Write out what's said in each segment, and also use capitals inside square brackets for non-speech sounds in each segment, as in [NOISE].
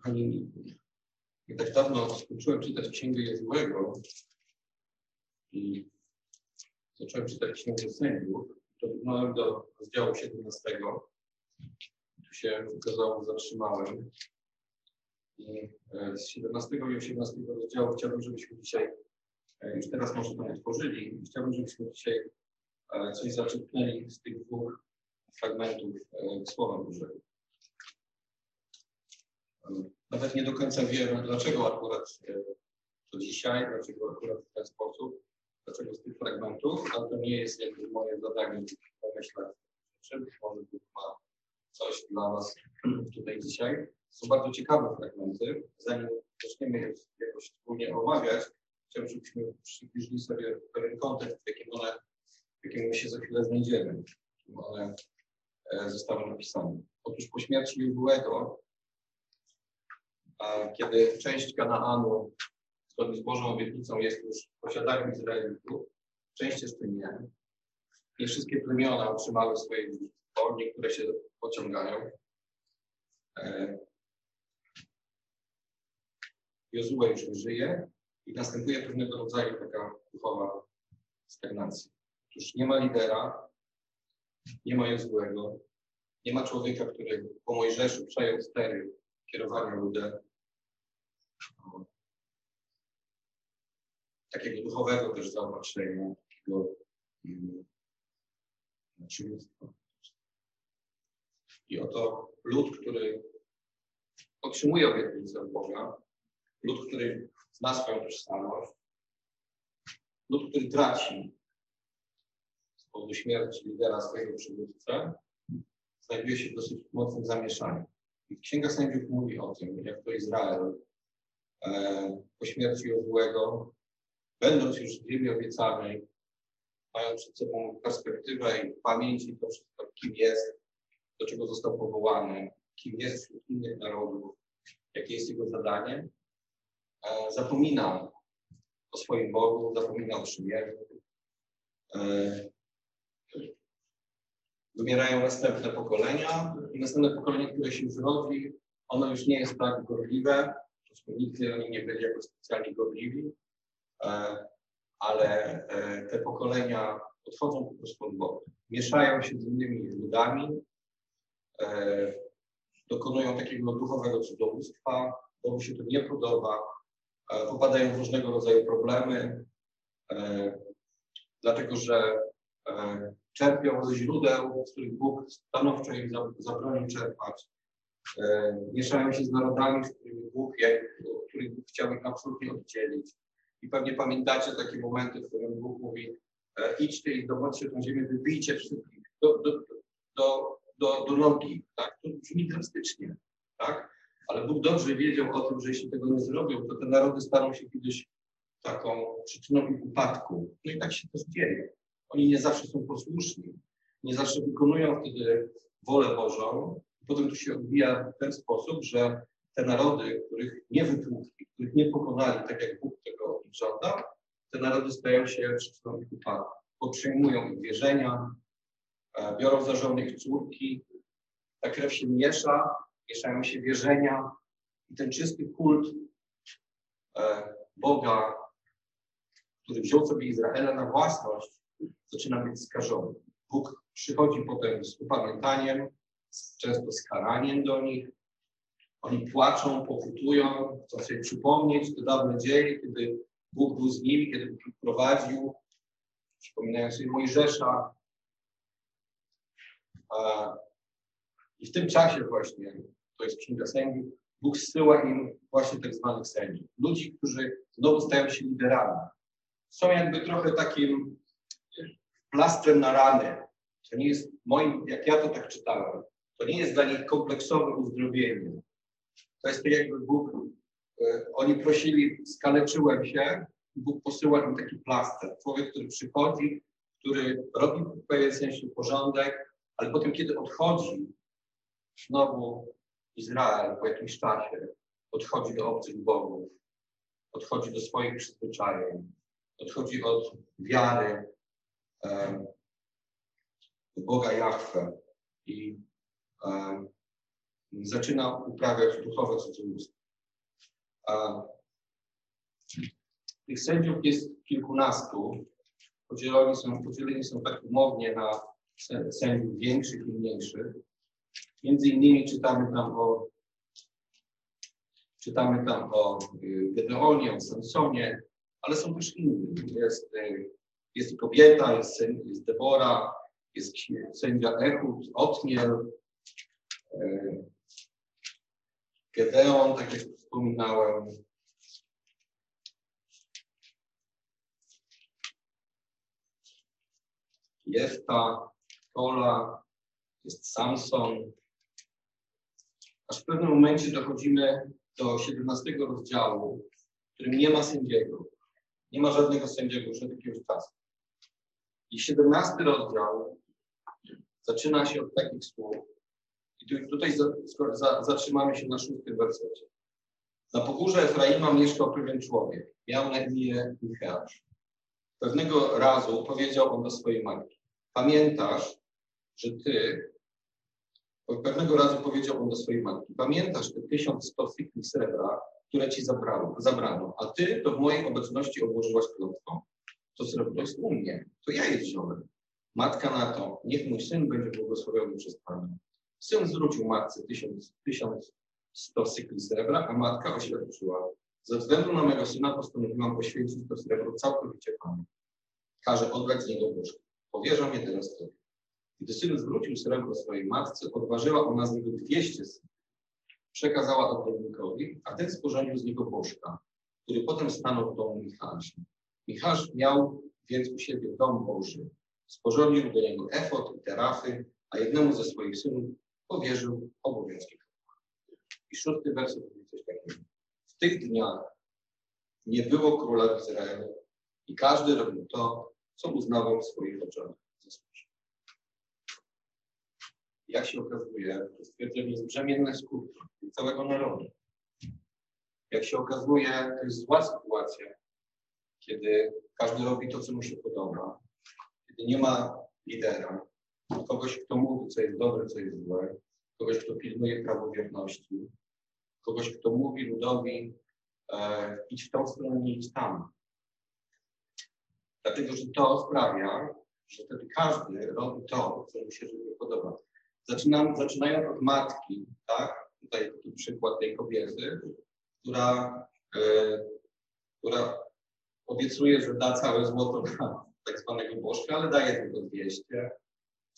Kochani, tak dawno skończyłem czytać Księgę Jezłego i zacząłem czytać Księgę Sędziów. Dotknąłem do rozdziału 17. Tu się okazało, zatrzymałem. I e, z 17 i 18 rozdziału chciałbym, żebyśmy dzisiaj, e, już teraz może to otworzyli, chciałbym, żebyśmy dzisiaj e, coś zaczerpnęli z tych dwóch fragmentów Słowa Bożego. Nawet nie do końca wiem, dlaczego akurat to dzisiaj, dlaczego akurat w ten sposób, dlaczego z tych fragmentów, ale to nie jest jakby moje zadanie pomyśleć, czym może ma coś dla Was [CLEARS THROAT] tutaj dzisiaj. Są bardzo ciekawe fragmenty. Zanim zaczniemy je jakoś wspólnie omawiać, chciałbym, żebyśmy przybliżyli sobie pewien kontekst, w jakim one, w jakim my się za chwilę znajdziemy, w jakim one e, zostały napisane. Otóż po śmierci Jubiłego, kiedy część Kanaanu zgodnie z Bożą obietnicą jest już posiadaniem Izraelitów, część jeszcze nie. Nie wszystkie plemiona otrzymały swoje dziedzictwo, niektóre się pociągają. E, Jozue już nie żyje i następuje pewnego rodzaju taka duchowa stagnacja. Otóż nie ma lidera, nie ma Jozuego, nie ma człowieka, który po Mojżeszu przejął stery kierowania ludem. Takiego duchowego też zaopatrzenia, takiego um, I oto lud, który otrzymuje obietnicę Boga, lud, który zna swoją tożsamość, lud, który traci z powodu śmierci lidera swojego przywódcy, znajduje się w dosyć mocnym zamieszaniu. I Księga Sędziów mówi o tym, jak to Izrael po śmierci Jozłego, będąc już w ziemi obiecanej, mają przed sobą perspektywę i pamięci to wszystko, kim jest, do czego został powołany, kim jest wśród innych narodów, jakie jest jego zadanie, E, zapomina o swoim Bogu, zapomina o przymierzu. E, wymierają następne pokolenia i następne pokolenie, które się już ono już nie jest tak gorliwe, nigdy oni nie byli jako specjalnie gorliwi, e, ale te pokolenia odchodzą po prostu od Boga. Mieszają się z innymi ludami, dokonują takiego duchowego cudownictwa, Bogu się to nie podoba, popadają w różnego rodzaju problemy, e, dlatego że e, czerpią ze źródeł, z których Bóg stanowczo im zabronił czerpać. E, mieszają się z narodami, z którymi Bóg, których Bóg chciał ich absolutnie oddzielić. I pewnie pamiętacie takie momenty, w którym Bóg mówi, idźcie i zobaczcie tę ziemię, wybijcie wszystkich do, do, do, do, do nogi. Tak? To brzmi drastycznie. Tak? Ale Bóg dobrze wiedział o tym, że jeśli tego nie zrobią, to te narody staną się kiedyś taką przyczyną ich upadku. No i tak się też dzieje. Oni nie zawsze są posłuszni, nie zawsze wykonują wtedy wolę Bożą. Potem to się odbija w ten sposób, że te narody, których nie wytłukli, których nie pokonali, tak jak Bóg tego żąda, te narody stają się przyczyną ich upadku. Podtrzymуją ich wierzenia, e, biorą za żołnierz ich córki, ta krew się miesza mieszają się wierzenia i ten czysty kult e, Boga, który wziął sobie Izraela na własność, zaczyna być skażony. Bóg przychodzi potem z upamiętaniem, często z karaniem do nich. Oni płaczą, pokutują, chcą sobie przypomnieć te dawne dzieje, kiedy Bóg był z nimi, kiedy Bóg prowadził. Przypominają sobie Mojżesza. I w tym czasie właśnie to jest Księga Sędziów, Bóg zsyła im właśnie tak zwanych sędziów. Ludzi, którzy znowu stają się liderami. Są jakby trochę takim plastrem na rany. To nie jest moim, jak ja to tak czytałem, to nie jest dla nich kompleksowe uzdrowienie. To jest tak jakby Bóg, e, oni prosili, skaleczyłem się, Bóg posyła im taki plaster. Człowiek, który przychodzi, który robi w pewien sensie porządek, ale potem, kiedy odchodzi, znowu Izrael po jakimś czasie odchodzi do obcych bogów, odchodzi do swoich przyzwyczajeń, odchodzi od wiary um, w Boga Jahwe i zaczyna uprawiać duchowe cudzołóstwo. Tych sędziów jest kilkunastu. Podzieleni są, podzieleni są tak umownie na sędziów większych i mniejszych. Między innymi czytamy tam o czytamy tam o y, Gedeonie, o Samsonie, ale są też inni. Jest, y, jest kobieta, jest, jest Debora, jest sędzia Ehud, Otniel, Gedeon, tak jak wspominałem. Jefta, Kola, jest Samson. Aż w pewnym momencie dochodzimy do 17 rozdziału, w którym nie ma sędziego. Nie ma żadnego sędziego już od jakiegoś czasu. I 17 rozdział zaczyna się od takich słów. I tutaj za, za, zatrzymamy się na szóstym wersecie. Na pogórze Efraima mieszkał pewien człowiek. Miał na imię Micheasz. Pewnego razu powiedział on do swojej matki. Pamiętasz, że ty Pewnego razu powiedział on do swojej matki, pamiętasz te 1100 fikli srebra, które ci zabrało, zabrano, a ty to w mojej obecności odłożyłaś klątwą? To srebro jest u mnie, to ja je wziąłem. Matka na to, niech mój syn będzie błogosławiony przez Pana. Syn zwrócił matce 1100 cykli srebra, a matka oświadczyła, ze względu na mego syna postanowiłam poświęcić to srebro całkowicie Panu. Każę oddać z niego bożkę. Powierzam je teraz Tobie. Gdy syn zwrócił srebro swojej matce, odważyła ona z niego 200 synów. Przekazała ogrodnikowi, a ten sporządził z niego bożka, który potem stanął w domu Michała. Michał miał więc u siebie dom Boży. Sporządził do niego efot i terafy, a jednemu ze swoich synów powierzył obowiązki. I szósty werset mówi coś takiego. W tych dniach nie było króla w Izraelu i każdy robił to, co uznawał w swoich oczach jak się okazuje, to stwierdzenie jest brzemienne skutki całego narodu. Jak się okazuje, to jest zła sytuacja, kiedy każdy robi to, co mu się podoba, kiedy nie ma lidera, kogoś, kto mówi, co jest dobre, co jest złe, kogoś, kto pilnuje prawowierności, kogoś, kto mówi ludowi, e, idź w tą stronę, nie idź tam. Dlatego, że to sprawia, że wtedy każdy robi to, co mu się podoba. Zaczynam, zaczynając od matki, tak? Tutaj taki przykład tej kobiety, która, e, która obiecuje, że da całe złoto dla tak zwanego bożka, ale daje tylko 200.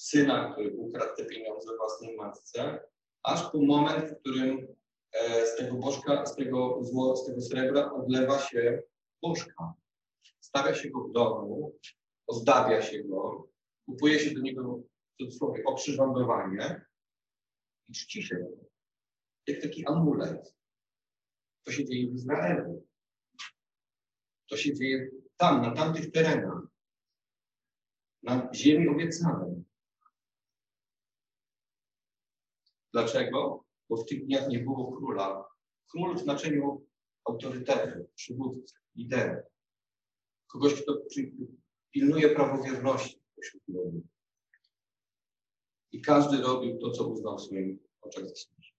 Syna, który ukradł te pieniądze własnej matce, aż po moment, w którym e, z tego bożka, z tego, zło, z tego srebra odlewa się bożka. Stawia się go w domu, ozdabia się go, kupuje się do niego cudzysłowie, oprzyrządowanie i czci się jak taki amulet. To się dzieje w Izraelu. To się dzieje tam, na tamtych terenach, na ziemi obiecanej. Dlaczego? Bo w tych dniach nie było króla. Król w znaczeniu autorytetu, przywódcy, lidera. Kogoś, kto pilnuje prawowierności pośród ludzi. I każdy robił to, co uznał w swoim oczach za słuszne.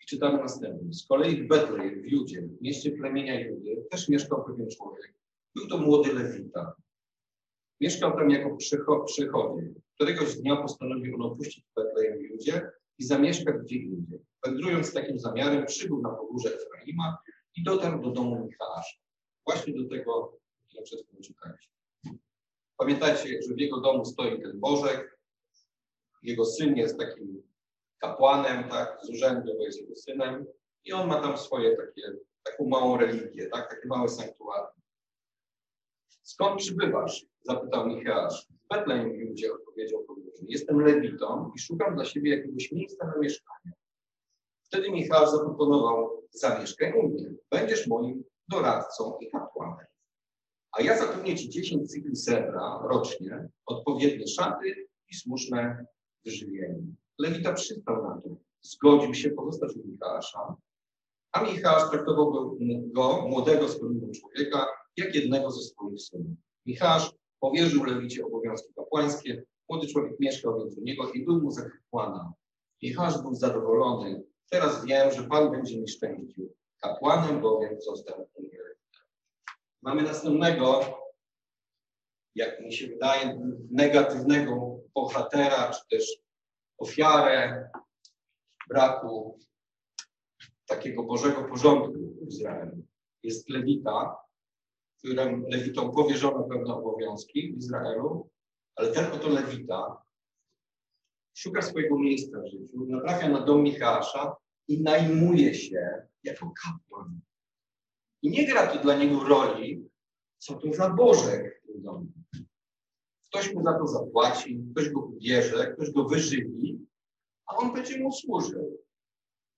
I czytamy następnie. Z kolei w Betlejem, w Judzie, w mieście plemienia Judy, też mieszkał pewien człowiek. Był to młody Lewita. Mieszkał tam jako przychodzień. Któregoś dnia postanowił on opuścić Betlejem Judzie i zamieszkać gdzie indziej. Wędrując z takim zamiarem, przybył na pogórze Efraima i dotarł do domu Michała. Właśnie do tego, co przed chwilą czytaliśmy. Pamiętajcie, że w jego domu stoi ten Bożek, jego syn jest takim kapłanem, tak, z urzędu, bo jest jego synem i on ma tam swoje takie, taką małą religię, tak, takie małe sanktuarium. Skąd przybywasz? Zapytał Michał. Z Betlejem ludzie odpowiedział podróżny. Jestem lewitą i szukam dla siebie jakiegoś miejsca na mieszkanie. Wtedy Michał zaproponował, zamieszkaj u mnie, będziesz moim doradcą i kapłanem a ja zapewnię Ci 10 cykli srebra rocznie, odpowiednie szaty i słuszne wyżywienie. Lewita przystał na to. Zgodził się pozostać u Michała, a Michał traktował go, go młodego, skromnego człowieka, jak jednego ze swoich synów. Michał powierzył Lewicie obowiązki kapłańskie, Młody człowiek mieszkał więc u niego i był mu za kapłana. Michał był zadowolony. Teraz wiem, że Pan będzie mi szczęścił. Kapłanem bowiem został Mamy następnego, jak mi się wydaje, negatywnego bohatera, czy też ofiarę braku takiego Bożego porządku w Izraelu. Jest Lewita, którym Lewitom powierzono pewne obowiązki w Izraelu, ale ten oto Lewita szuka swojego miejsca w życiu, natrafia na dom Michała i najmuje się jako kapłan. I nie gra to dla niego roli, co to za Bożek w tym domu. Ktoś mu za to zapłaci, ktoś go bierze, ktoś go wyżywi, a on będzie mu służył.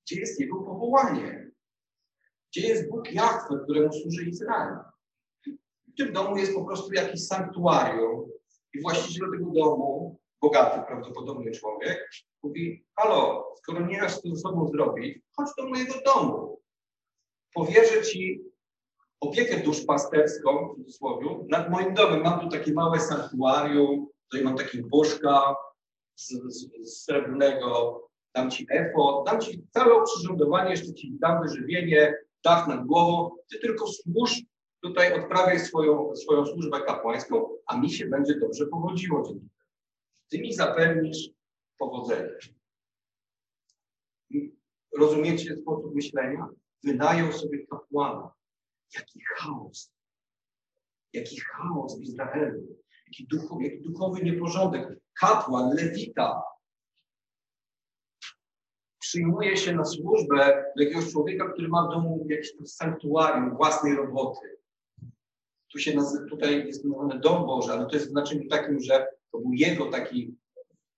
Gdzie jest jego powołanie? Gdzie jest Bóg Jachwę, któremu służy Izrael? W tym domu jest po prostu jakiś sanktuarium i właściciel tego domu, bogaty prawdopodobnie człowiek, mówi, halo, skoro nie wiesz, co ze sobą zrobić, chodź do mojego domu. Powierzę ci opiekę duszpasterską, w cudzysłowie, nad moim domem. Mam tu takie małe sanktuarium, tutaj mam takiego bożka z, z, z srebrnego, dam ci efo, dam ci całe oprzyrządowanie, jeszcze ci dam wyżywienie, dach nad głową. Ty tylko służ tutaj, odprawiaj swoją, swoją służbę kapłańską, a mi się będzie dobrze powodziło dzięki temu. Ty mi zapewnisz powodzenie. Rozumiecie sposób myślenia? Wynają sobie kapłana. Jaki chaos. Jaki chaos w Izraelu. Jaki, duchowy, jaki duchowy nieporządek. Kapłan, lewita. Przyjmuje się na służbę do jakiegoś człowieka, który ma w domu jakieś sanktuarium własnej roboty. Tu się nazywa, tutaj jest nazywany dom Boży, ale to jest w znaczeniu takim, że to był jego taki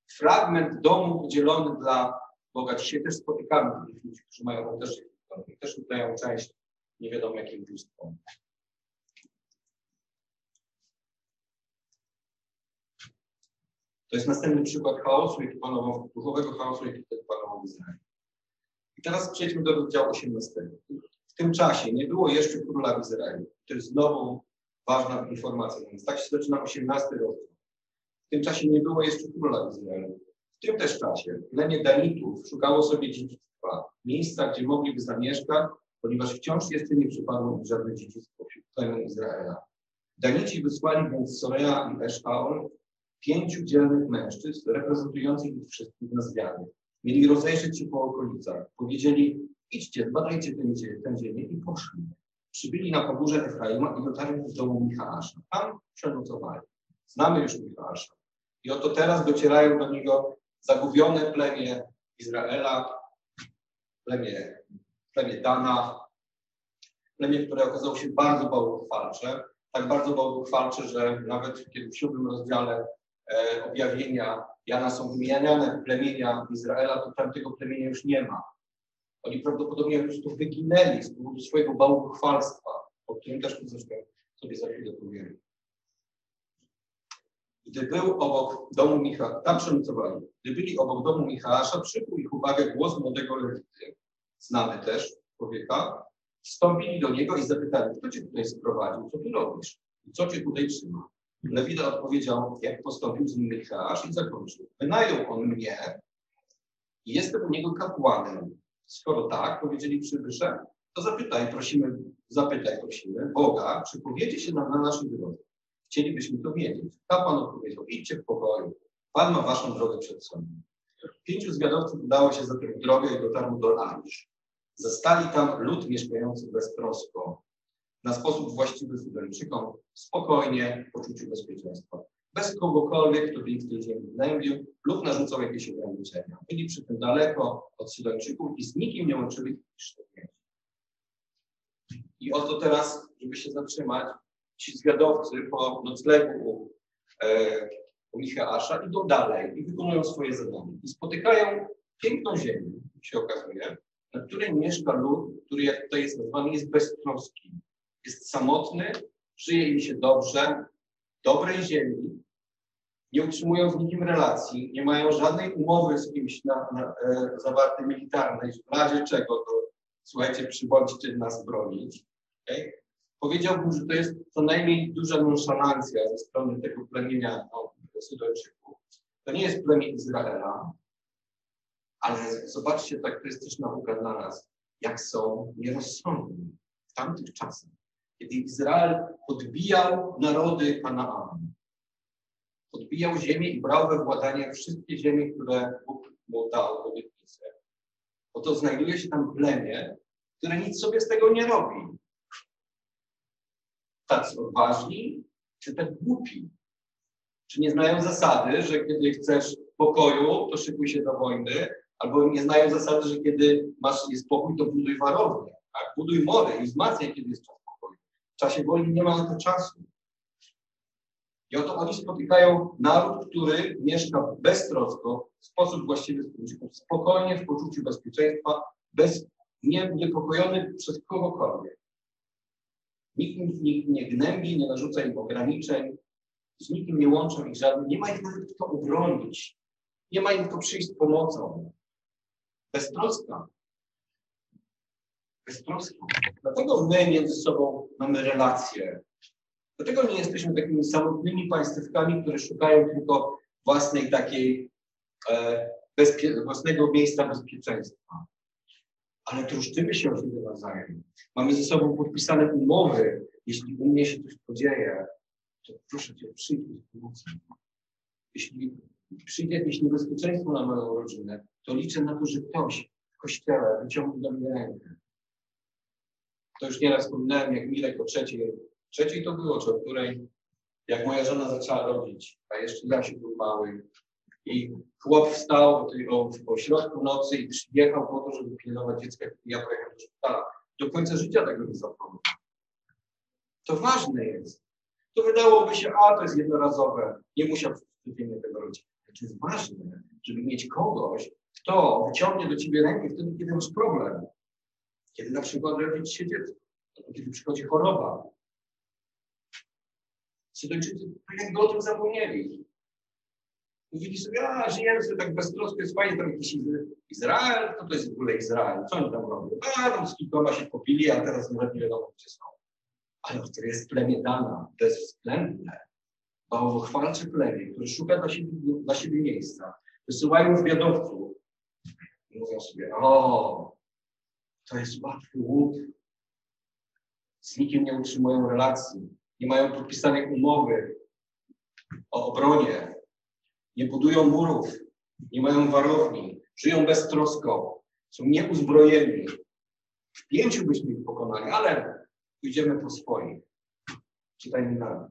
fragment domu udzielony dla Boga. Dzisiaj też spotykamy takich ludzi, którzy mają też, też dają część nie wiadomo jakim bóstwom. To jest następny przykład chaosu, jaki panował, duchowego chaosu, jaki wtedy panował w Izraelu. I teraz przejdźmy do rozdziału 18. W tym czasie nie było jeszcze króla w Izraelu. Jest znowu ważna informacja. Więc tak się zaczyna 18 rozdział. W tym czasie nie było jeszcze króla w Izraelu. W tym też czasie plemię Danitów szukało sobie dziedzictwa, miejsca, gdzie mogliby zamieszkać ponieważ wciąż jeszcze nie przypadło im żadne dziedzictwo wśród Izraela. Danici wysłali więc Sorea i Eszaol, pięciu dzielnych mężczyzn reprezentujących ich wszystkich na zwiady. Mieli rozejrzeć się po okolicach. Powiedzieli, idźcie, zbadajcie ten, ten ziemię i poszli. Przybyli na pogórze Efraima i dotarli do domu Michała. Tam przenocowali. Znamy już Michała. I oto teraz docierają do niego zagubione plemię Izraela, plemię plemię Dana, plemię, które okazało się bardzo bałwochwalcze, tak bardzo bałwochwalcze, że nawet kiedy w siódmym rozdziale e, objawienia Jana są wymieniane plemienia Izraela, to tam tego plemienia już nie ma. Oni prawdopodobnie po prostu wyginęli z powodu swojego bałwochwalstwa, o którym też tu zresztą sobie za chwilę. Gdy był obok domu Michała, tam przenocowali, gdy byli obok domu Michała, przykuł ich uwagę głos młodego Lewity, znamy też człowieka, wstąpili do niego i zapytali, kto cię tutaj sprowadził, co tu robisz i co cię tutaj trzyma. Lewita odpowiedział, jak postąpił z nim Michał i zakończył. Wynajął on mnie i jestem u niego kapłanem. Skoro tak, powiedzieli przybysze, to zapytaj, prosimy, zapytaj, prosimy Boga, czy powiedzie się nam na naszej drodze. Chcielibyśmy to wiedzieć. Kapłan odpowiedział, idźcie w pokoju. Pan ma waszą drogę przed sobą. Pięciu zwiadowców udało się za tę drogę i dotarło do Laisz. Zastali tam lud mieszkający beztrosko, na sposób właściwy Sudańczykom, spokojnie, w poczuciu bezpieczeństwa. Bez kogokolwiek, kto by ich w tej ziemi gnębił lub narzucał jakieś ograniczenia. Byli przy tym daleko od Sudańczyków i z nikim nie łączyli ich I oto teraz, żeby się zatrzymać, ci zwiadowcy po noclegu e, u Micheasza idą dalej i wykonują swoje zadanie. I spotykają piękną ziemię, się okazuje, na której mieszka lud, który jak tutaj jest nazwany, jest beztroski. Jest samotny, żyje im się dobrze, dobrej ziemi, nie utrzymują z nikim relacji, nie mają żadnej umowy z kimś na, na, e, zawartej militarnej, w razie czego to słuchajcie, przybądźcie nas bronić. Okay? Powiedziałbym, że to jest co najmniej duża nonszalancja ze strony tego plemienia no, Sydończyków. To nie jest plemię Izraela, ale zobaczcie, tak to jest też nauka dla nas, jak są nierozsądni w tamtych czasach, kiedy Izrael odbijał narody Kanaanu. Odbijał ziemię i brał we władanie wszystkie ziemie, które Bóg mu dał w. Oto znajduje się tam plemię, które nic sobie z tego nie robi. Tacy odważni, czy tak głupi? Czy nie znają zasady, że kiedy chcesz pokoju, to szykuj się do wojny, albo nie znają zasady, że kiedy masz jest pokój, to buduj warownię, tak? buduj mory i wzmacniaj, kiedy jest czas pokoju. W czasie wojny nie ma na to czasu. I oto oni spotykają naród, który mieszka beztrosko, w sposób właściwy, spokojnie, w poczuciu bezpieczeństwa, bez, nie, niepokojony przez kogokolwiek. Nikt ich nie gnębi, nie narzuca im ograniczeń, z nikim nie łączą ich żadnych, nie ma ich nawet kto obronić, nie ma im kto przyjść z pomocą. Beztroska. Beztroska. Dlatego my między sobą mamy relacje. Dlatego nie jesteśmy takimi samotnymi państwkami, które szukają tylko własnej takiej, e, własnego miejsca bezpieczeństwa. Ale troszczymy się o siebie nawzajem. Mamy ze sobą podpisane umowy. Jeśli u mnie się coś podzieje, to proszę Cię, przyjdź z pomocą. Jeśli przyjdzie jakieś niebezpieczeństwo na moją rodzinę, to liczę na to, że ktoś w kościele wyciągnie do mnie rękę. To już nieraz wspominałem, jak Mirek o trzeciej, trzeciej to było, czy o której, jak moja żona zaczęła rodzić, a jeszcze Jasiu był mały. I chłop wstał o, o, środku nocy i przyjechał po to, żeby pilnować dziecka, ja pojechałem do szpitala. Do końca życia tego nie zapomnę. To ważne jest. To wydałoby się, a to jest jednorazowe, nie musiał codziennie tego robić. To jest ważne, żeby mieć kogoś, kto wyciągnie do ciebie rękę wtedy, kiedy masz problem. Kiedy na przykład rodzi się dziecko, kiedy przychodzi choroba. Sydończycy tak jakby o tym zapomnieli. Mówili sobie, a żyjemy sobie tak beztrosko, jest fajnie, tam jakiś Izrael, to to jest w ogóle Izrael, co oni tam robią? A, tam z kilkoma się popili, a teraz nawet nie wiadomo, gdzie są. Ale to jest plemię Dana, to jest względne, bałwochwalcze plemię, które szuka dla siebie, dla siebie miejsca. Wysyłają zwiadowców i mówią sobie, o, to jest łatwy łuk, z nikim nie utrzymują relacji, nie mają podpisanej umowy o obronie, nie budują murów, nie mają warowni, żyją beztrosko, są nieuzbrojeni. W pięciu byśmy ich pokonali, ale pójdziemy po swoich. Czytajmy dalej.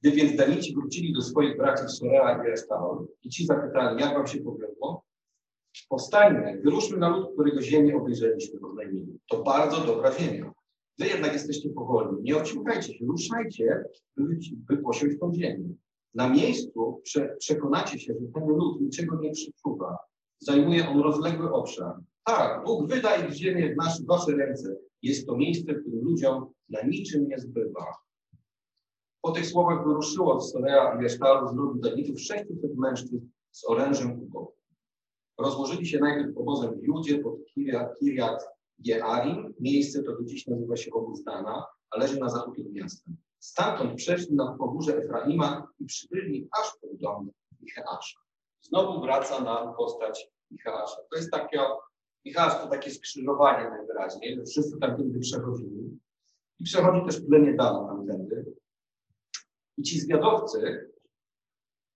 Gdy więc Danici wrócili do swoich braci Sorea i Estaol i ci zapytali, jak wam się powiodło, powstajmy, wyruszmy na lud, którego ziemię obejrzeliśmy oznajmili. To bardzo dobra ziemia. Wy jednak jesteście powolni. Nie ociągajcie się, ruszajcie, by, posiąść tą ziemię. Na miejscu prze, przekonacie się, że ten lud niczego nie przeczuwa. Zajmuje on rozległy obszar. Tak, Bóg wydaje ziemię w nasze, wasze ręce. Jest to miejsce, w którym ludziom na niczym nie zbywa. Po tych słowach wyruszyło z Sorea i Esztalu z ludu Dawidów 600 mężczyzn z orężem u boku. Rozłożyli się najpierw obozem w Judzie pod Kiriat, Kiriat Jearim. Miejsce to do dziś nazywa się obóz Dana, a leży na zachód od miasta. Stamtąd przeszli na pogórze Efraima i przybyli aż pod dom Micheasza. Znowu wraca nam postać Micheasza. To jest takie, Micheasz to takie skrzyżowanie najwyraźniej, że wszyscy tamtędy przechodzili. I przechodzi też plemię Dana tamtędy. I ci zwiadowcy,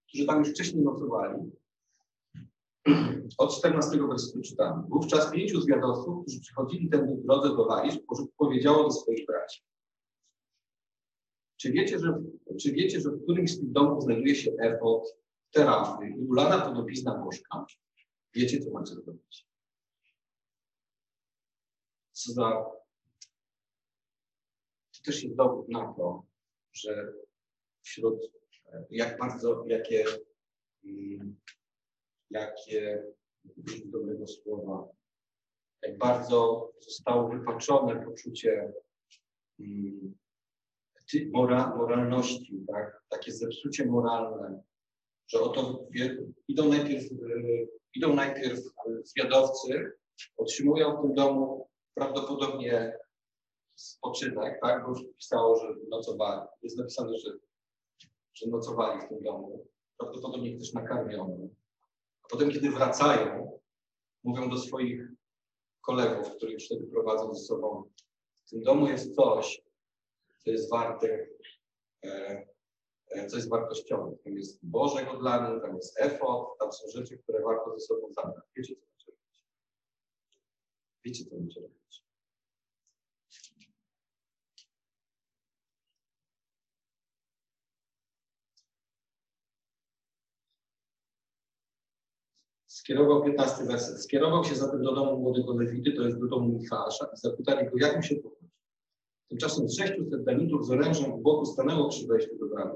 którzy tam już wcześniej nocowali, od 14 wersetu czytamy. Wówczas pięciu zwiadowców, którzy przychodzili w drodze do Laisz, powiedziało do swoich braci. Czy wiecie, że, czy wiecie, że w którymś z tych domów znajduje się efot, terafy i ulana podobizna bożka? Wiecie, co macie zrobić. Co za... To też jest dowód na to, że wśród, jak bardzo, jakie, jakie, dobrego słowa, jak bardzo zostało wypaczone poczucie mora, moralności, tak? takie zepsucie moralne, że oto idą najpierw, idą najpierw zwiadowcy, otrzymują w tym domu prawdopodobnie spoczynek, tak? bo już pisało, że nocowali. Jest napisane, że, że nocowali w tym domu. prawdopodobnie też nakarmiono. Potem, kiedy wracają, mówią do swoich kolegów, których wtedy prowadzą ze sobą, w tym domu jest coś, co jest warte, e, e, co jest wartościowe. Tam jest Bożek odlany, tam jest efot, tam są rzeczy, które warto ze sobą zabrać. Wiecie, co będzie robić? Wiecie, co będzie robić? Skierował 15 werset. Skierował się zatem do domu młodego Lewity, to jest do domu Michała, i zapytali go, jak mu się pochodzi. Tymczasem 600 danitów z orężem w boku stanęło przy wejściu do bramy.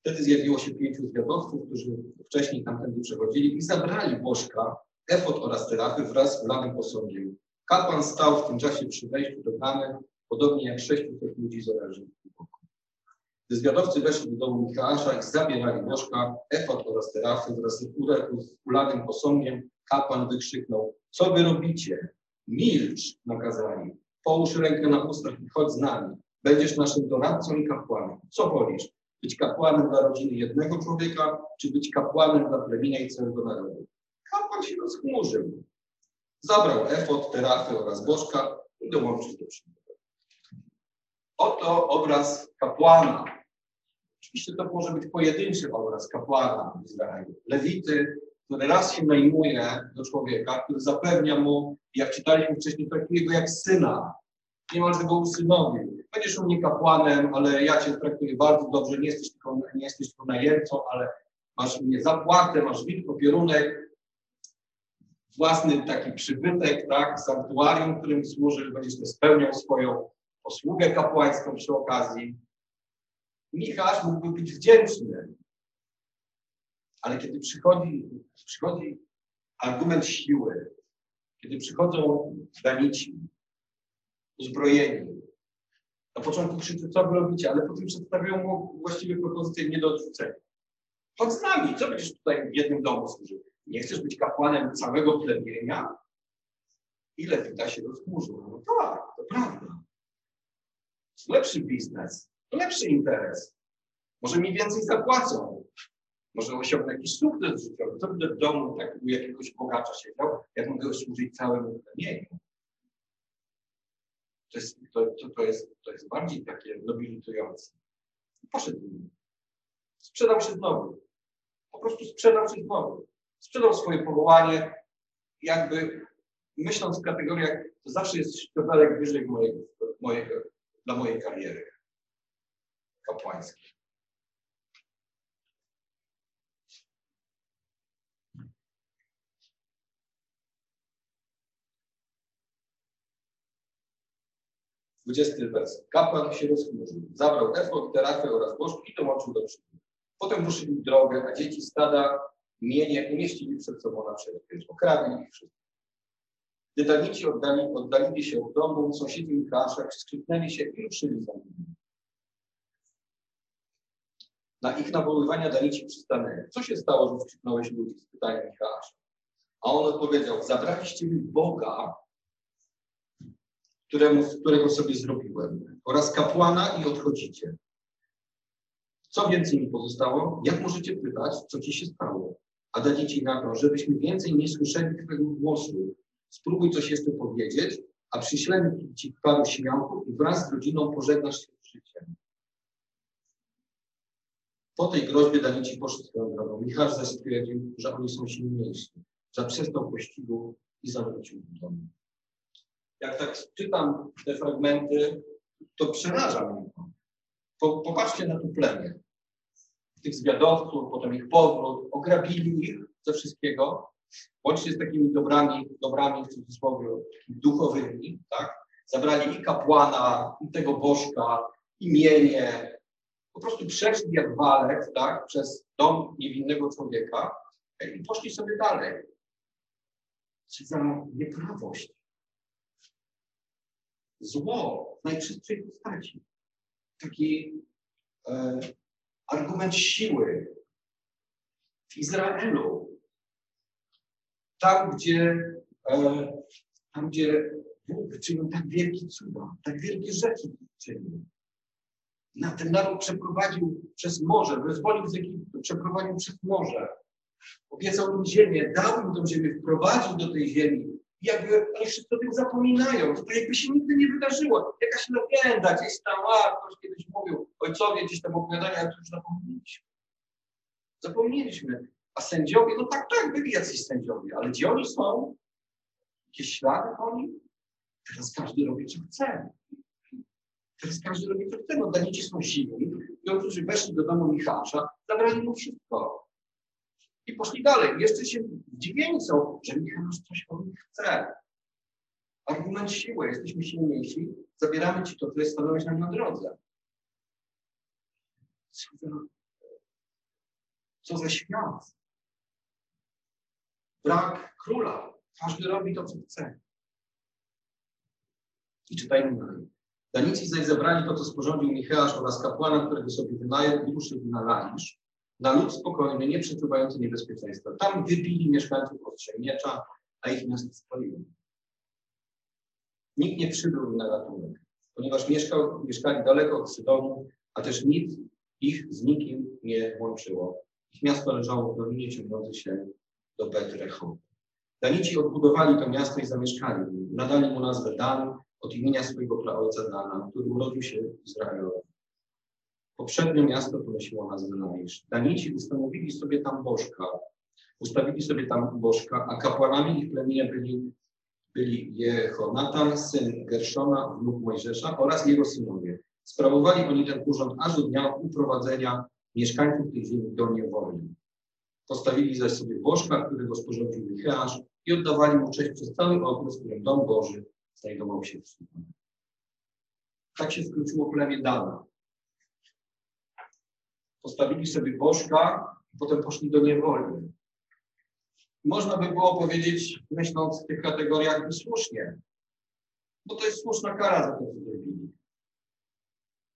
Wtedy zjawiło się pięciu zwiadowców, którzy wcześniej tamtędy przechodzili i zabrali Bożka, efot oraz terafy wraz z ulanym posągiem. Kapłan stał w tym czasie przy wejściu do bramy, podobnie jak 600 ludzi z orężem w boku. Gdy zwiadowcy weszli do domu Michała i zabierali Bożka, efot oraz terafy wraz z ulanym posągiem, kapłan wykrzyknął, co wy robicie? Milcz, nakazali. Połóż rękę na ustach i chodź z nami. Będziesz naszym doradcą i kapłanem. Co wolisz? Być kapłanem dla rodziny jednego człowieka, czy być kapłanem dla plemienia i całego narodu? Kapłan się rozchmurzył. Zabrał efot, terafy oraz bożka i dołączył do przybytku. Oto obraz kapłana. Oczywiście to może być pojedynczy obraz kapłana w Izraelu. Lewity, który raz się najmuje do człowieka, który zapewnia mu, jak czytaliśmy wcześniej, traktuje go jak syna. Niemalże go usynowił. Będziesz u mnie kapłanem, ale ja cię traktuję bardzo dobrze, nie jesteś tylko, nie jesteś tylko najemcą, ale masz mnie zapłatę, masz wilk, pierunek, własny taki przybytek, tak, sanktuarium, którym służysz, będziesz spełniał swoją posługę kapłańską przy okazji. Michasz mógłby być wdzięczny, ale kiedy przychodzi, przychodzi argument siły, kiedy przychodzą danici, uzbrojeni, na początku krzyczy, co wy robicie, ale potem przedstawiają mu właściwie propozycję nie do odrzucenia. Chodź z nami, co będziesz tutaj w jednym domu służył? Nie chcesz być kapłanem całego plemienia? Ile wita się rozchmurzył? No tak, to prawda. To lepszy biznes, lepszy interes. Może mi więcej zapłacą. Może osiągnę jakiś sukces życiowy. Co będę w domu tak u jakiegoś bogacza siedział, jak mogę służyć całemu plemieniu? To jest, to, to, to, jest, to jest bardziej takie nobilitujące. Poszedł. Sprzedał się znowu. Po prostu sprzedał się znowu. Sprzedał swoje powołanie, jakby myśląc w kategoriach, to zawsze jest szczebelek wyżej mojego, mojego, dla mojej kariery kapłańskiej. Dwudziesty wers. Kapłan się rozchmurzył. Zabrał efod, terafę oraz bożki i dołączył do przybytku. Potem ruszyli drogę, a dzieci stada mienie umieścili przed sobą na przełęcz. Okradli ich wszystkich. Gdy danici oddali, oddalili się od domu, sąsiedzi Michała skrzyknęli się i ruszyli za nimi. Na ich nawoływania danici przystanęli. Co się stało, że skrzyknąłeś ludzi? Spytali Michała. A on odpowiedział, zabraliście mi Boga, któremu, którego sobie zrobiłem, oraz kapłana i odchodzicie. Co więcej mi pozostało? Jak możecie pytać, co ci się stało? A dacie ci na to, żebyśmy więcej nie słyszeli twojego głosu. Spróbuj coś jeszcze powiedzieć, a przyślemy ci paru śmiałków i wraz z rodziną pożegnasz się z życiem. Po tej groźbie Danici poszedł swoją drogą. Michał zaś stwierdził, że oni są silniejsi. Zaprzestał pościgu i zawrócił do domu. Jak tak czytam te fragmenty, to przeraża mnie to. Popatrzcie na to plemię. Tych zwiadowców, potem ich powrót, ograbili ich ze wszystkiego, łącznie z takimi dobrami, dobrami w cudzysłowie duchowymi, tak? Zabrali i kapłana, i tego bożka, imienie. Po prostu przeszli jak walec, tak? Przez dom niewinnego człowieka i poszli sobie dalej. Co za nieprawość. Zło w najczystszej postaci taki e, argument siły w Izraelu. Tam, gdzie, e, tam, gdzie Bóg czynił tak wielkie cuda, tak wielkie rzeczy czynił. Na ten naród przeprowadził przez morze, wyzwolił z Egiptu, przeprowadził przez morze. Obiecał im ziemię, dał im tę ziemię, wprowadził do tej ziemi. I jakby oni wszyscy o tym zapominają. To jakby się nigdy nie wydarzyło. Jakaś legenda gdzieś tam, a ktoś kiedyś mówił, ojcowie gdzieś tam opowiadania, ale to już zapomnieliśmy. Zapomnieliśmy. A sędziowie, no tak, tak, byli jacyś sędziowie, ale gdzie oni są? Jakieś ślady po nich? Teraz każdy robi, co chce. Teraz każdy robi, co chce. No Danici są silni. I oni, którzy weszli do domu Michała, zabrali mu wszystko. I poszli dalej. Jeszcze się zdziwieni są, że Michał coś od nich chce. Argument siły. Jesteśmy silniejsi. Zabieramy ci to, co jest stanąłeś nam na drodze. Co za, co za świat. Brak króla. Każdy robi to, co chce. I czytajmy dalej. Danici zaś zabrali to, co sporządził Micheasz oraz kapłana, którego sobie wynajął i uszedł na Laisz, na lud spokojny, nie przeczuwający niebezpieczeństwa. Tam wybili mieszkańców ostrzej miecza, a ich miasto spaliło. Nikt nie przybył na ratunek, ponieważ mieszkał, mieszkali daleko od Sydonu, a też nic ich z nikim nie łączyło. Ich miasto leżało w dolinie ciągnącej się do Betrechu. Danici odbudowali to miasto i zamieszkali. Nadali mu nazwę Dan od imienia swojego praojca Dana, który urodził się w Izraelu. Poprzednio miasto ponosiło nazwę Laisz. Danici ustanowili sobie tam bożka. Ustawili sobie tam bożka, a kapłanami ich plemienia byli, byli Jehonatan, syn Gerszona, wnuk Mojżesza oraz jego synowie. Sprawowali oni ten urząd aż do dnia uprowadzenia mieszkańców tej ziemi do niewoli. Postawili zaś sobie bożka, którego sporządził Micheasz i oddawali mu cześć przez cały okres, w którym dom Boży znajdował się w Sydonie. Tak się skróciło plemię Dana. Postawili sobie bożka, i potem poszli do niewoli. Można by było powiedzieć, myśląc w tych kategoriach, by słusznie, bo to jest słuszna kara za to, co zrobili.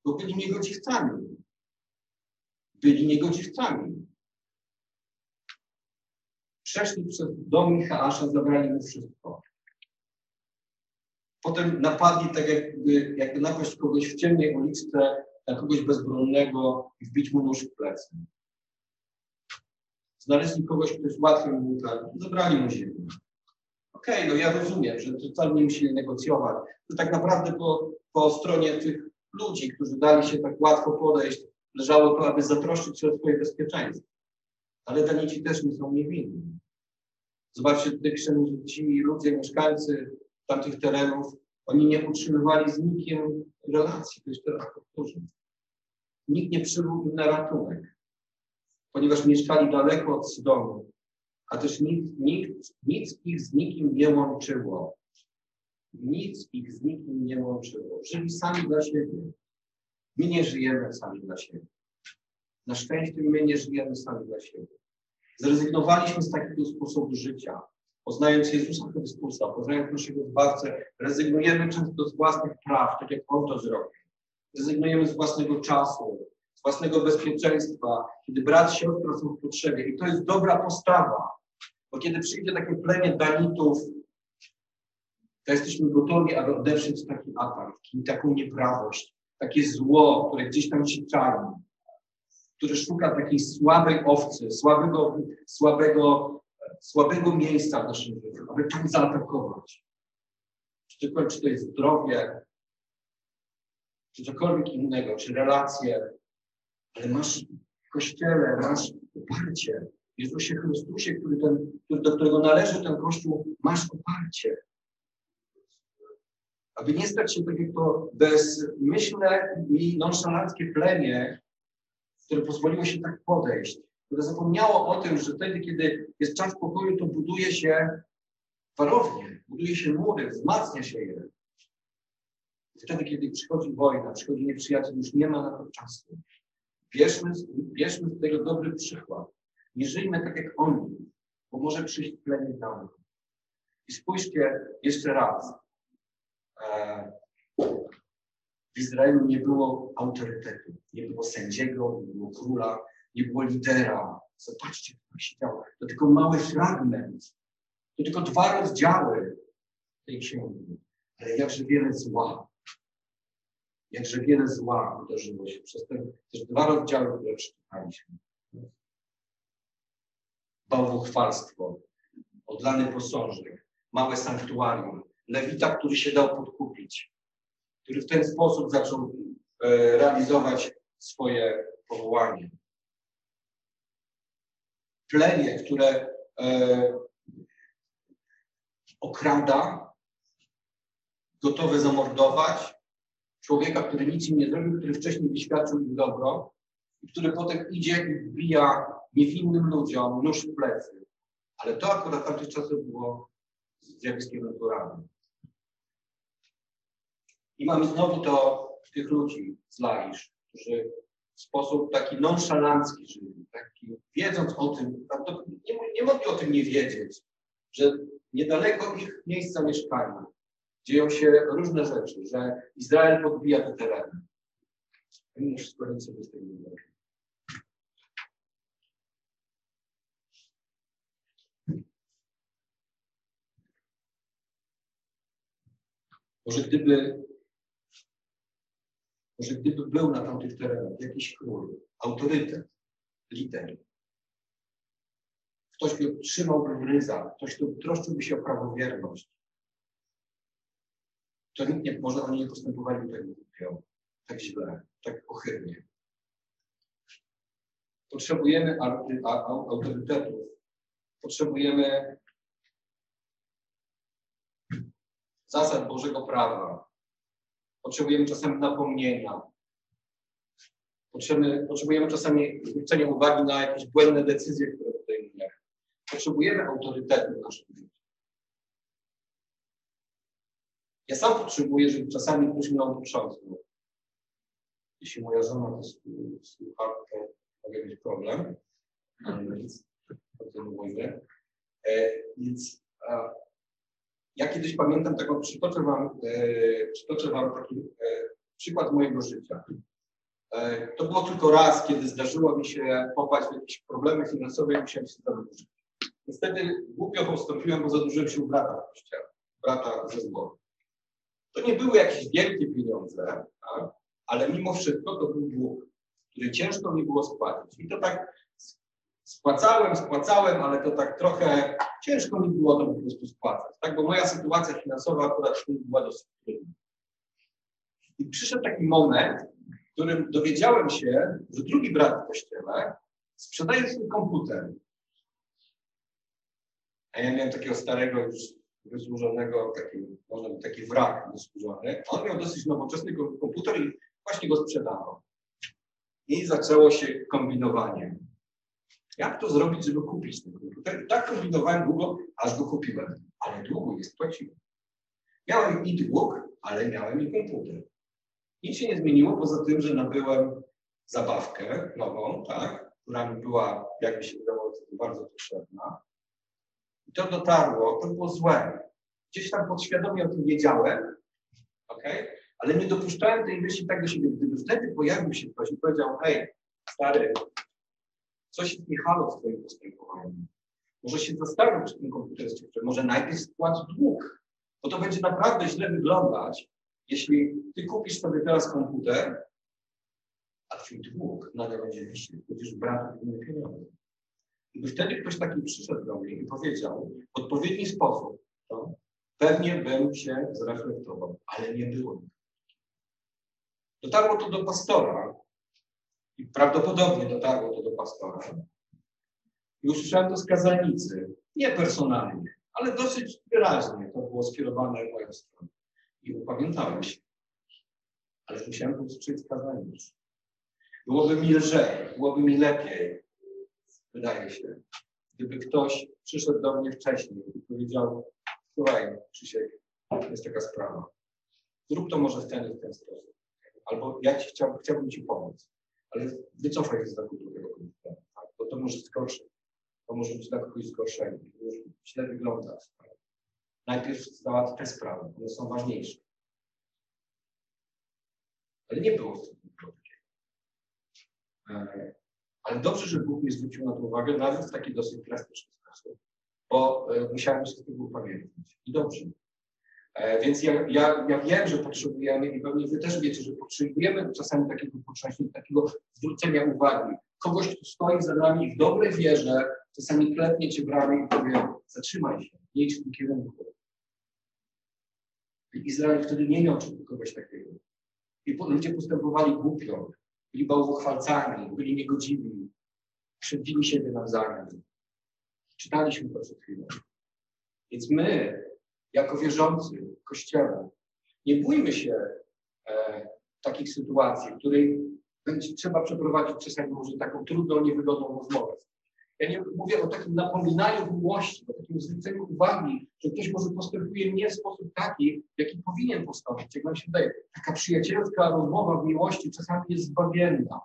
Bo byli niegodziwcami. Byli niegodziwcami. Przeszli przez dom Michała, zabrali mu wszystko. Potem napadli tak jakby, jakby napaść kogoś w ciemnej uliczce, na kogoś bezbronnego i wbić mu nóż w plecy. Znaleźli kogoś, kto jest łatwy mu zabrali mu ziemię. Okej, okay, no ja rozumiem, że to wcale nie musieli negocjować. To tak naprawdę po, po stronie tych ludzi, którzy dali się tak łatwo podejść, leżało to, aby zatroszczyć się o swoje bezpieczeństwo. Ale Danici też nie są niewinni. Zobaczcie, tutaj piszemy, że ci ludzie, mieszkańcy tamtych terenów, oni nie utrzymywali z nikim relacji. To jeszcze raz powtórzę. Nikt nie przybył na ratunek, ponieważ mieszkali daleko od domu, a też nikt, nikt, nic ich z nikim nie łączyło. Nic ich z nikim nie łączyło. Żyli sami dla siebie. My nie żyjemy sami dla siebie. Na szczęście my nie żyjemy sami dla siebie. Zrezygnowaliśmy z takiego sposobu życia. Poznając Jezusa Chrystusa, poznając naszego Zbawcę, rezygnujemy często z własnych praw, tak jak On to zrobił. Rezygnujemy z własnego czasu, z własnego bezpieczeństwa, kiedy brat, siostra są w potrzebie. I to jest dobra postawa, bo kiedy przyjdzie takie plemię Danitów, to jesteśmy gotowi, aby odeprzeć taki atak, taką nieprawość, takie zło, które gdzieś tam się czai, który szuka takiej słabej owcy, słabego, słabego, słabego miejsca w naszym życiu, aby tam zaatakować. Czy to, czy to jest zdrowie, czy cokolwiek innego, czy relacje, ale masz w Kościele, masz oparcie. Jezusie Chrystusie, który ten, który, do którego należy ten Kościół, masz oparcie. Aby nie stać się tak jak to bezmyślne i nonszalanckie plemię, które pozwoliło się tak podejść, które zapomniało o tym, że wtedy, kiedy jest czas pokoju, to buduje się warownie, buduje się mury, wzmacnia się je. Wtedy, kiedy przychodzi wojna, przychodzi nieprzyjaciel, już nie ma na to czasu. Bierzmy, bierzmy z tego dobry przykład. Nie żyjmy tak jak oni, bo może przyjść plemię tam. I spójrzcie jeszcze raz. E, w Izraelu nie było autorytetu, nie było sędziego, nie było króla, nie było lidera. Zobaczcie, co się działo. To tylko mały fragment. To tylko dwa rozdziały tej księgi. Ale jakże wiele zła. jakże wiele zła uderzyło się przez te też dwa rozdziały, które przeczytaliśmy. Bałwochwalstwo, odlany posążek, małe sanktuarium, lewita, który się dał podkupić, który w ten sposób zaczął e, realizować swoje powołanie. Plemię, które e, okrada, gotowe zamordować, człowieka, który nic im nie zrobił, który wcześniej wyświadczył im dobro, i który potem idzie i wbija niewinnym ludziom nóż w plecy. Ale to akurat w tamtych czasach było zjawiskiem naturalnym. I mamy znowu to tych ludzi z Laisz, którzy w sposób taki nonszalancki żyli, taki, wiedząc o tym, nie, nie mogli o tym nie wiedzieć, że niedaleko ich miejsca mieszkania dzieją się różne rzeczy, że Izrael podbija te tereny. Sobie z tego. Może gdyby, może gdyby był na tamtych terenach jakiś król, autorytet, lider, ktoś by trzymał ryza, ktoś, kto troszczyłby się o prawowierność, to nikt nie, może oni nie postępowali tak głupio, tak źle, tak ohydnie. Potrzebujemy autorytetów, potrzebujemy zasad Bożego prawa, potrzebujemy czasami napomnienia, potrzebujemy, potrzebujemy czasami zwrócenia uwagi na jakieś błędne decyzje, które podejmujemy. Potrzebujemy autorytetu w naszym życiu. Ja sam potrzebuję, żeby czasami ktoś mną potrząsnął. Jeśli moja żona to słucha, to mogę mieć problem. Więc o tym mówię. E, więc a, ja kiedyś pamiętam taką, przytoczę wam, e, przytoczę wam taki e, przykład mojego życia. E, to było tylko raz, kiedy zdarzyło mi się popaść w jakieś problemy finansowe i musiałem się zadłużyć. Niestety głupio postąpiłem, bo zadłużyłem się u brata w kościele, brata ze zboru. To nie były jakieś wielkie pieniądze, tak? ale mimo wszystko to był dług, który ciężko mi było spłacić. I to tak spłacałem, spłacałem, ale to tak trochę ciężko mi było to po prostu spłacać, tak? bo moja sytuacja finansowa akurat była dosyć trudna. I przyszedł taki moment, którym dowiedziałem się, że drugi brat w kościele sprzedaje swój komputer. A ja miałem takiego starego już wysłużonego, taki, można by taki wrak wysłużony. On miał dosyć nowoczesny komputer i właśnie go sprzedawał. I zaczęło się kombinowanie. Jak to zrobić, żeby kupić ten komputer? I tak kombinowałem długo, aż go kupiłem. Ale długo nie spłaciłem. Miałem i dług, ale miałem i komputer. Nic się nie zmieniło, poza tym, że nabyłem zabawkę nową, tak, która mi była, jak mi się wydawało, bardzo potrzebna. I to dotarło, to było złe. Gdzieś tam podświadomie o tym wiedziałem, okay? ale nie dopuszczałem tej myśli tak do siebie. Gdyby wtedy pojawił się ktoś i powiedział, hej, stary, coś jest nie halo w twoim postępowaniu. Może się zastanów, czy ten komputer jest Może najpierw spłać dług, bo to będzie naprawdę źle wyglądać, jeśli ty kupisz sobie teraz komputer, a twój dług nadal będzie wyższy, będziesz brał inne pieniądze. Gdyby wtedy ktoś taki przyszedł do mnie i powiedział w odpowiedni sposób, to pewnie bym się zreflektował, ale nie było. Dotarło to do pastora i prawdopodobnie dotarło to do pastora. I usłyszałem to z kazalnicy, nie personalnie, ale dosyć wyraźnie to było skierowane w moją stronę. I upamiętałem się. Ale musiałem z kazalnicy. Byłoby mi lżej, byłoby mi lepiej, wydaje się. Gdyby ktoś przyszedł do mnie wcześniej i powiedział, słuchaj, Krzysiek, jest taka sprawa. Zrób to może w ten w ten sposób. Albo ja ci chciał, chciałbym ci pomóc, ale wycofaj się z zakupu tego komputera, tak? bo to może zgorszyć. To może być dla kogoś zgorszenie, źle wyglądać. Tak? Najpierw załatw te sprawy, one są ważniejsze. Ale nie było w tym takiego. E, ale dobrze, że Bóg mi zwrócił na to uwagę, nawet w taki dosyć drastyczny sposób, bo e, musiałem się z tego upamiętnić. I dobrze. E, więc ja, ja, ja wiem, że potrzebujemy i pewnie wy też wiecie, że potrzebujemy czasami takiego potrząśnięcia, takiego zwrócenia uwagi. Kogoś, kto stoi za nami w dobrej wierze, czasami klepnie cię bramy i powie, zatrzymaj się, nie idź w tym kierunku. Izrael wtedy nie miał kogoś takiego. I ludzie postępowali głupio, byli bałwochwalcami, byli niegodziwi, krzywdzili siebie nawzajem. Czytaliśmy to przed chwilą. Więc my, jako wierzący w Kościele, nie bójmy się e, takich sytuacji, w której będzie trzeba przeprowadzić czasami może taką trudną, niewygodną rozmowę. Ja nie mówię o takim napominaniu miłości, o takim zwróceniu uwagi, że ktoś może postępuje nie w sposób taki, jaki powinien postąpić. Jak nam się wydaje, taka przyjacielska rozmowa w miłości czasami jest zbawienna.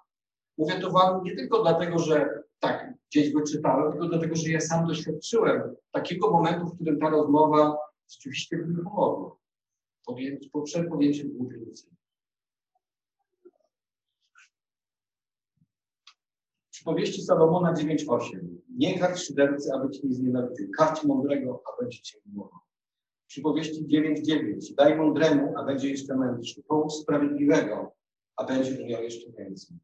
Mówię to wam nie tylko dlatego, że tak, gdzieś wyczytałem, tylko dlatego, że ja sam doświadczyłem takiego momentu, w którym ta rozmowa rzeczywiście mi pomogła. Po, przed podjęciem dwóch Przypowieści Salomona 9.8. Nie karć szydercy, aby cię nie znienawidził. Karć mądrego, a będzie cię miłował. Przypowieści 9.9. Daj mądremu, a będzie jeszcze mędrszy. Połóż sprawiedliwego, a będzie miał jeszcze więcej.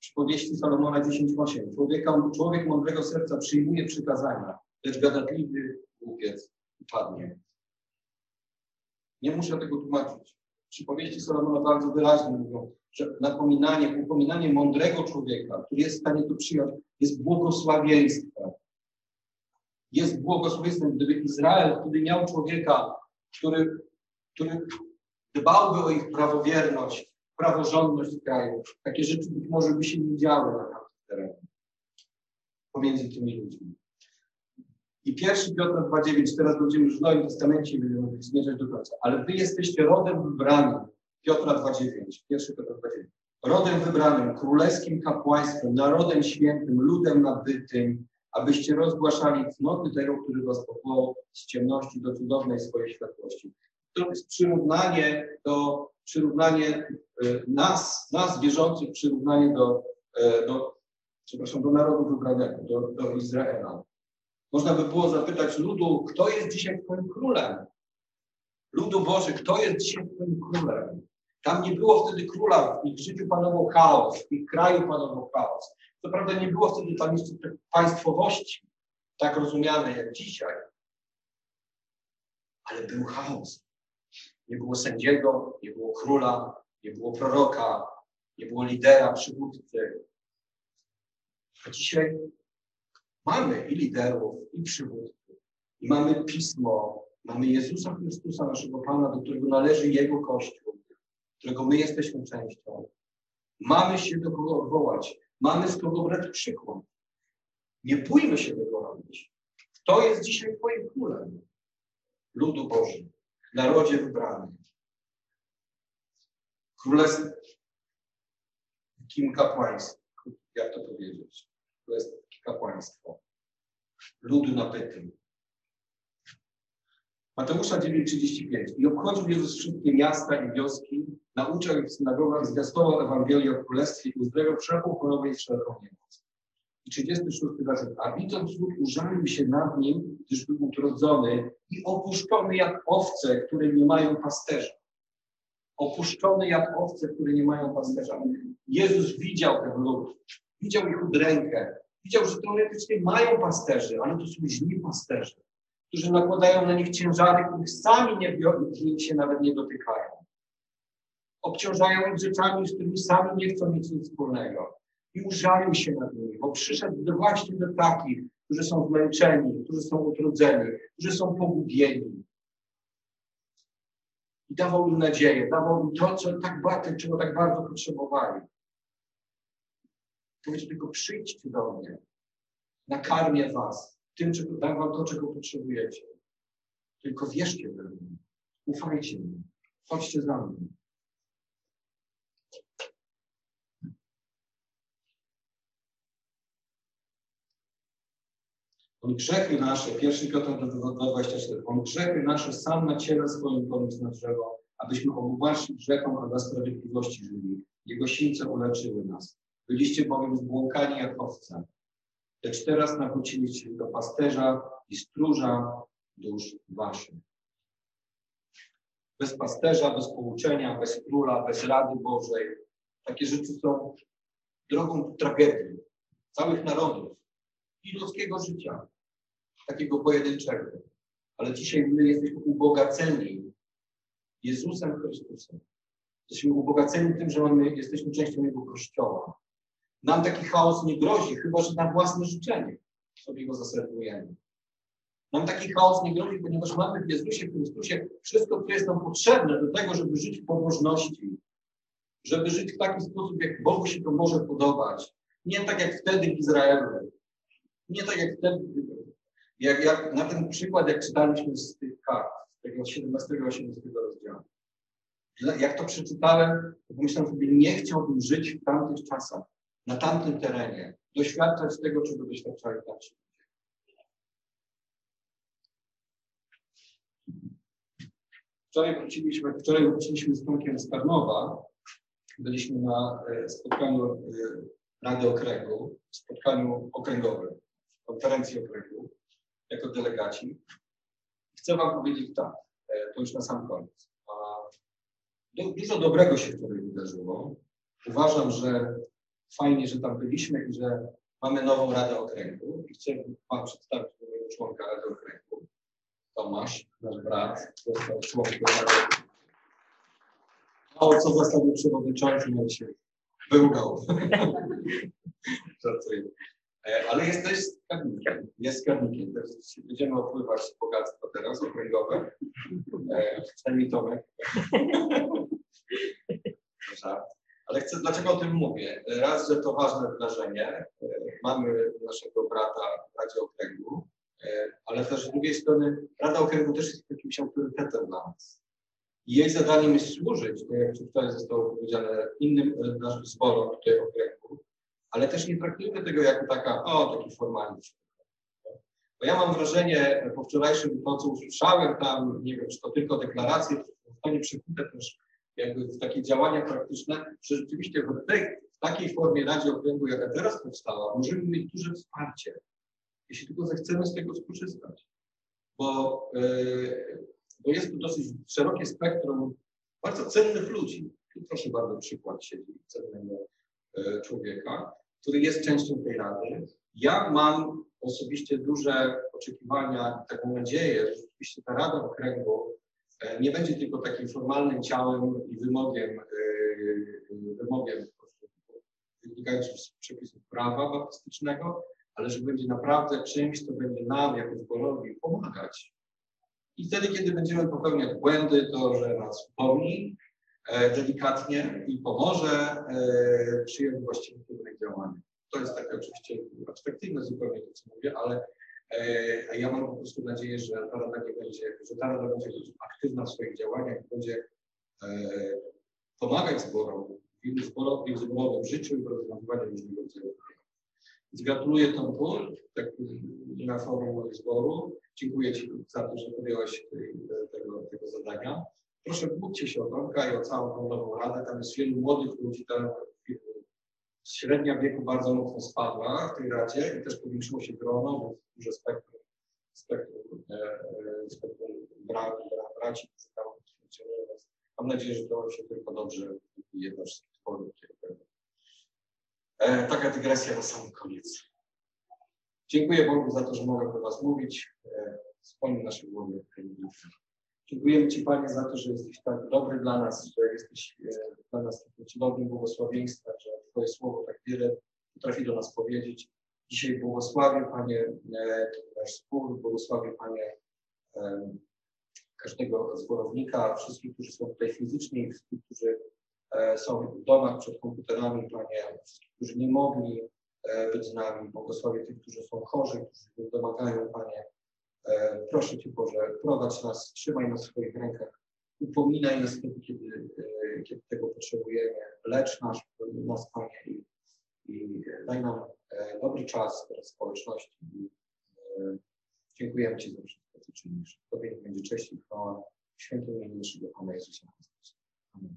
Przypowieści Salomona 10.8. Człowieka, człowiek mądrego serca przyjmuje przykazania, lecz gadatliwy głupiec upadnie. Nie muszę tego tłumaczyć. Przypowieści Salomona bardzo wyraźnie mówią, że napominanie, upominanie mądrego człowieka, który jest w stanie to przyjąć, jest błogosławieństwem. Jest błogosławieństwem. Gdyby Izrael wtedy miał człowieka, który, który dbałby o ich prawowierność, praworządność kraju, takie rzeczy być może by się nie działy na tamtym terenie pomiędzy tymi ludźmi. I pierwszy Piotr 2,9, teraz będziemy już w Nowym Testamencie zmierzać do końca. Ale wy jesteście rodem wybranym. Piotra 2,9, pierwszy Piotr 2,9. Rodem wybranym, królewskim kapłaństwem, narodem świętym, ludem nabytym, abyście rozgłaszali cnoty tego, który was powołał z ciemności do cudownej swojej światłości. To jest przyrównanie do, przyrównanie y, nas, nas wierzących, przyrównanie do, y, do przepraszam, do narodu wybranego, do, do Izraela. Można by było zapytać ludu, kto jest dzisiaj Twoim królem? Ludu Boży, kto jest dzisiaj Twoim królem? Tam nie było wtedy króla, w ich życiu panował chaos, w ich kraju panował chaos. Co prawda nie było wtedy tam jeszcze państwowości, tak rozumiane jak dzisiaj, ale był chaos. Nie było sędziego, nie było króla, nie było proroka, nie było lidera, przywódcy. A dzisiaj Mamy i liderów, i przywódców, i mamy pismo, mamy Jezusa Chrystusa, naszego Pana, do którego należy Jego Kościół, którego my jesteśmy częścią. Mamy się do kogo odwołać, mamy z kogo brać przykład. Nie bójmy się tego robić. Kto jest dzisiaj Twoim królem? Ludu Boży, narodzie wybrany. Królestwo. Kim kapłaństwo, jak to powiedzieć? Królestwo kapłaństwo ludu nabytym. Mateusza 9,35. I obchodził Jezus wszystkie miasta i wioski, nauczał ich w synagogach, zwiastował Ewangelię o Królestwie i uzdrawiał wszelką chorobę i wszelką niemoc. I 36 werset. A widząc lud użalił się nad nim, gdyż był utrodzony i opuszczony jak owce, które nie mają pasterza. Opuszczony jak owce, które nie mają pasterza. Jezus widział ten lud, widział ich udrękę, Widział, że teoretycznie mają pasterzy, ale to są źli pasterzy, którzy nakładają na nich ciężary, których sami nie biorą, których się nawet nie dotykają. Obciążają ich rzeczami, z którymi sami nie chcą mieć nic wspólnego. I użalił się nad nimi, bo przyszedł właśnie do takich, którzy są zmęczeni, którzy są utrudzeni, którzy są pogubieni. I dawał im nadzieję, dawał im to, co tak bardzo, czego tak bardzo potrzebowali. Powiedział tylko przyjdźcie do mnie, nakarmię was tym, czego dam wam to, czego potrzebujecie. Tylko wierzcie we mnie, ufajcie mi, chodźcie za mną. On grzechy nasze, pierwszy Piotr 2,24, on grzechy nasze sam na ciele swoim poniósł na drzewo, abyśmy obłaszli grzechom, a dla sprawiedliwości żyli. Jego sińce uleczyły nas. Byliście bowiem zbłąkani jak owce, lecz teraz nawróciliście do pasterza i stróża dusz waszych. bez pasterza, bez pouczenia, bez króla, bez rady Bożej. Takie rzeczy są drogą tragedii całych narodów i ludzkiego życia, takiego pojedynczego. Ale dzisiaj my jesteśmy ubogaceni Jezusem Chrystusem. Jesteśmy ubogaceni tym, że mamy, jesteśmy częścią Jego Kościoła. Nam taki chaos nie grozi, chyba że na własne życzenie sobie go zaserwujemy. Nam taki chaos nie grozi, ponieważ mamy w Jezusie Chrystusie wszystko, co jest nam potrzebne do tego, żeby żyć w pobożności, żeby żyć w taki sposób, jak Bogu się to może podobać. Nie tak jak wtedy w Izraelu. Nie tak jak wtedy. Jak, jak na ten przykład, jak czytaliśmy z tych kart, z tego 17-18 rozdziału. Jak to przeczytałem, to pomyślałem sobie, nie chciałbym żyć w tamtych czasach, na tamtym terenie, doświadczać tego, czego doświadczali tamci. Wczoraj wróciliśmy, wczoraj wróciliśmy z Tomkiem z Karnowa. Byliśmy na e, spotkaniu e, Rady Okręgu, spotkaniu okręgowym, konferencji okręgu, jako delegaci. Chcę Wam powiedzieć tak, e, to już na sam koniec. Dużo dobrego się wczoraj wydarzyło. Uważam, że fajnie, że tam byliśmy i że mamy nową Radę Okręgu. I chcę Wam przedstawić nowego członka Rady Okręgu. Tomasz, nasz brat, został członkiem Rady Mało co został przewodniczącym, ale się wyłgał. [LAUGHS] Żartuję. E, ale jest też skarbnikiem. Jest skarbnikiem. Będziemy opływać bogactwo teraz okręgowe. E, przynajmniej Tomek. [LAUGHS] Żart. Ale chcę, dlaczego o tym mówię? Raz, że to ważne wydarzenie. E, mamy naszego brata w Radzie Okręgu, ale też z drugiej strony Rada Okręgu też jest jakimś autorytetem dla nas. I jej zadaniem jest służyć, tak jak wczoraj zostało powiedziane, innym naszym zborom tutaj okręgu, ale też nie traktujmy tego jako taka, o, taki formalność. Bo ja mam wrażenie, po wczorajszym to, co usłyszałem tam, nie wiem, czy to tylko deklaracje, to zostanie przekute też jakby w takie działania praktyczne, że rzeczywiście w, tej, w takiej formie Radzie Okręgu, jaka teraz powstała, możemy mieć duże wsparcie, jeśli tylko zechcemy z tego skorzystać. Bo, yy, bo jest tu dosyć szerokie spektrum bardzo cennych ludzi. Tu proszę bardzo przykład siedzi cennego yy, człowieka, który jest częścią tej rady. Ja mam osobiście duże oczekiwania, taką nadzieję, że rzeczywiście ta Rada Okręgu nie będzie tylko takim formalnym ciałem i wymogiem, e, wymogiem wynikającym z przepisów prawa baptystycznego, ale że będzie naprawdę czymś, co będzie nam jako zborowi pomagać. I wtedy, kiedy będziemy popełniać błędy, to że nas upomni e, delikatnie i pomoże przyjąć właściwy kierunek działania. To jest takie oczywiście perspektywne zupełnie to, co mówię, ale e, ja mam po prostu nadzieję, że ta Rada nie będzie, że ta Rada będzie aktywna w swoich działaniach, będzie e, pomagać zborom, w zborowym, w zborowym życiu i w rozwiązywaniu różnego rodzaju. Więc gratuluję Tomku, tak na forum zboru. Dziękuję Ci za to, że podjęłaś tego, tego zadania. Proszę, bódźcie się o Tomka i o całą nową radę. Tam jest wielu młodych ludzi, tam średnia wieku bardzo mocno spadła w tej Radzie i też powiększyło się grono, bo duże spektrum, spektrum, e, e spektrum bra, bra, braci, którzy tam funkcjonują. Mam nadzieję, że to się tylko dobrze jednoczy z tworów. E, taka dygresja na sam koniec. Dziękuję Bogu za to, że mogę do Was mówić. E, wspomnę naszych głowy. Dziękujemy Ci Panie za to, że jesteś tak dobry dla nas, że jesteś e, dla nas takim cudownym błogosławieństwem, że Twoje słowo tak wiele potrafi do nas powiedzieć. Dzisiaj błogosławię Panie e, nasz spór, błogosławię Panie e, każdego zborownika, wszystkich, którzy są tutaj fizycznie, wszystkich, którzy są w domach przed komputerami, Panie, wszystkich, którzy nie mogli być z nami. Błogosławię tych, którzy są chorzy, którzy domagają, Panie, proszę Cię Boże, prowadź nas, trzymaj nas w swoich rękach, upominaj nas wtedy, kiedy, e, kiedy tego potrzebujemy, lecz nas, nas Panie i, i daj nam e, dobry czas teraz społeczności. Dziękujemy Ci za wszystko, co czynisz. Tobie będzie cześć i chwała w świętym imieniu naszego Pana Jezusa Chrystusa. Amen.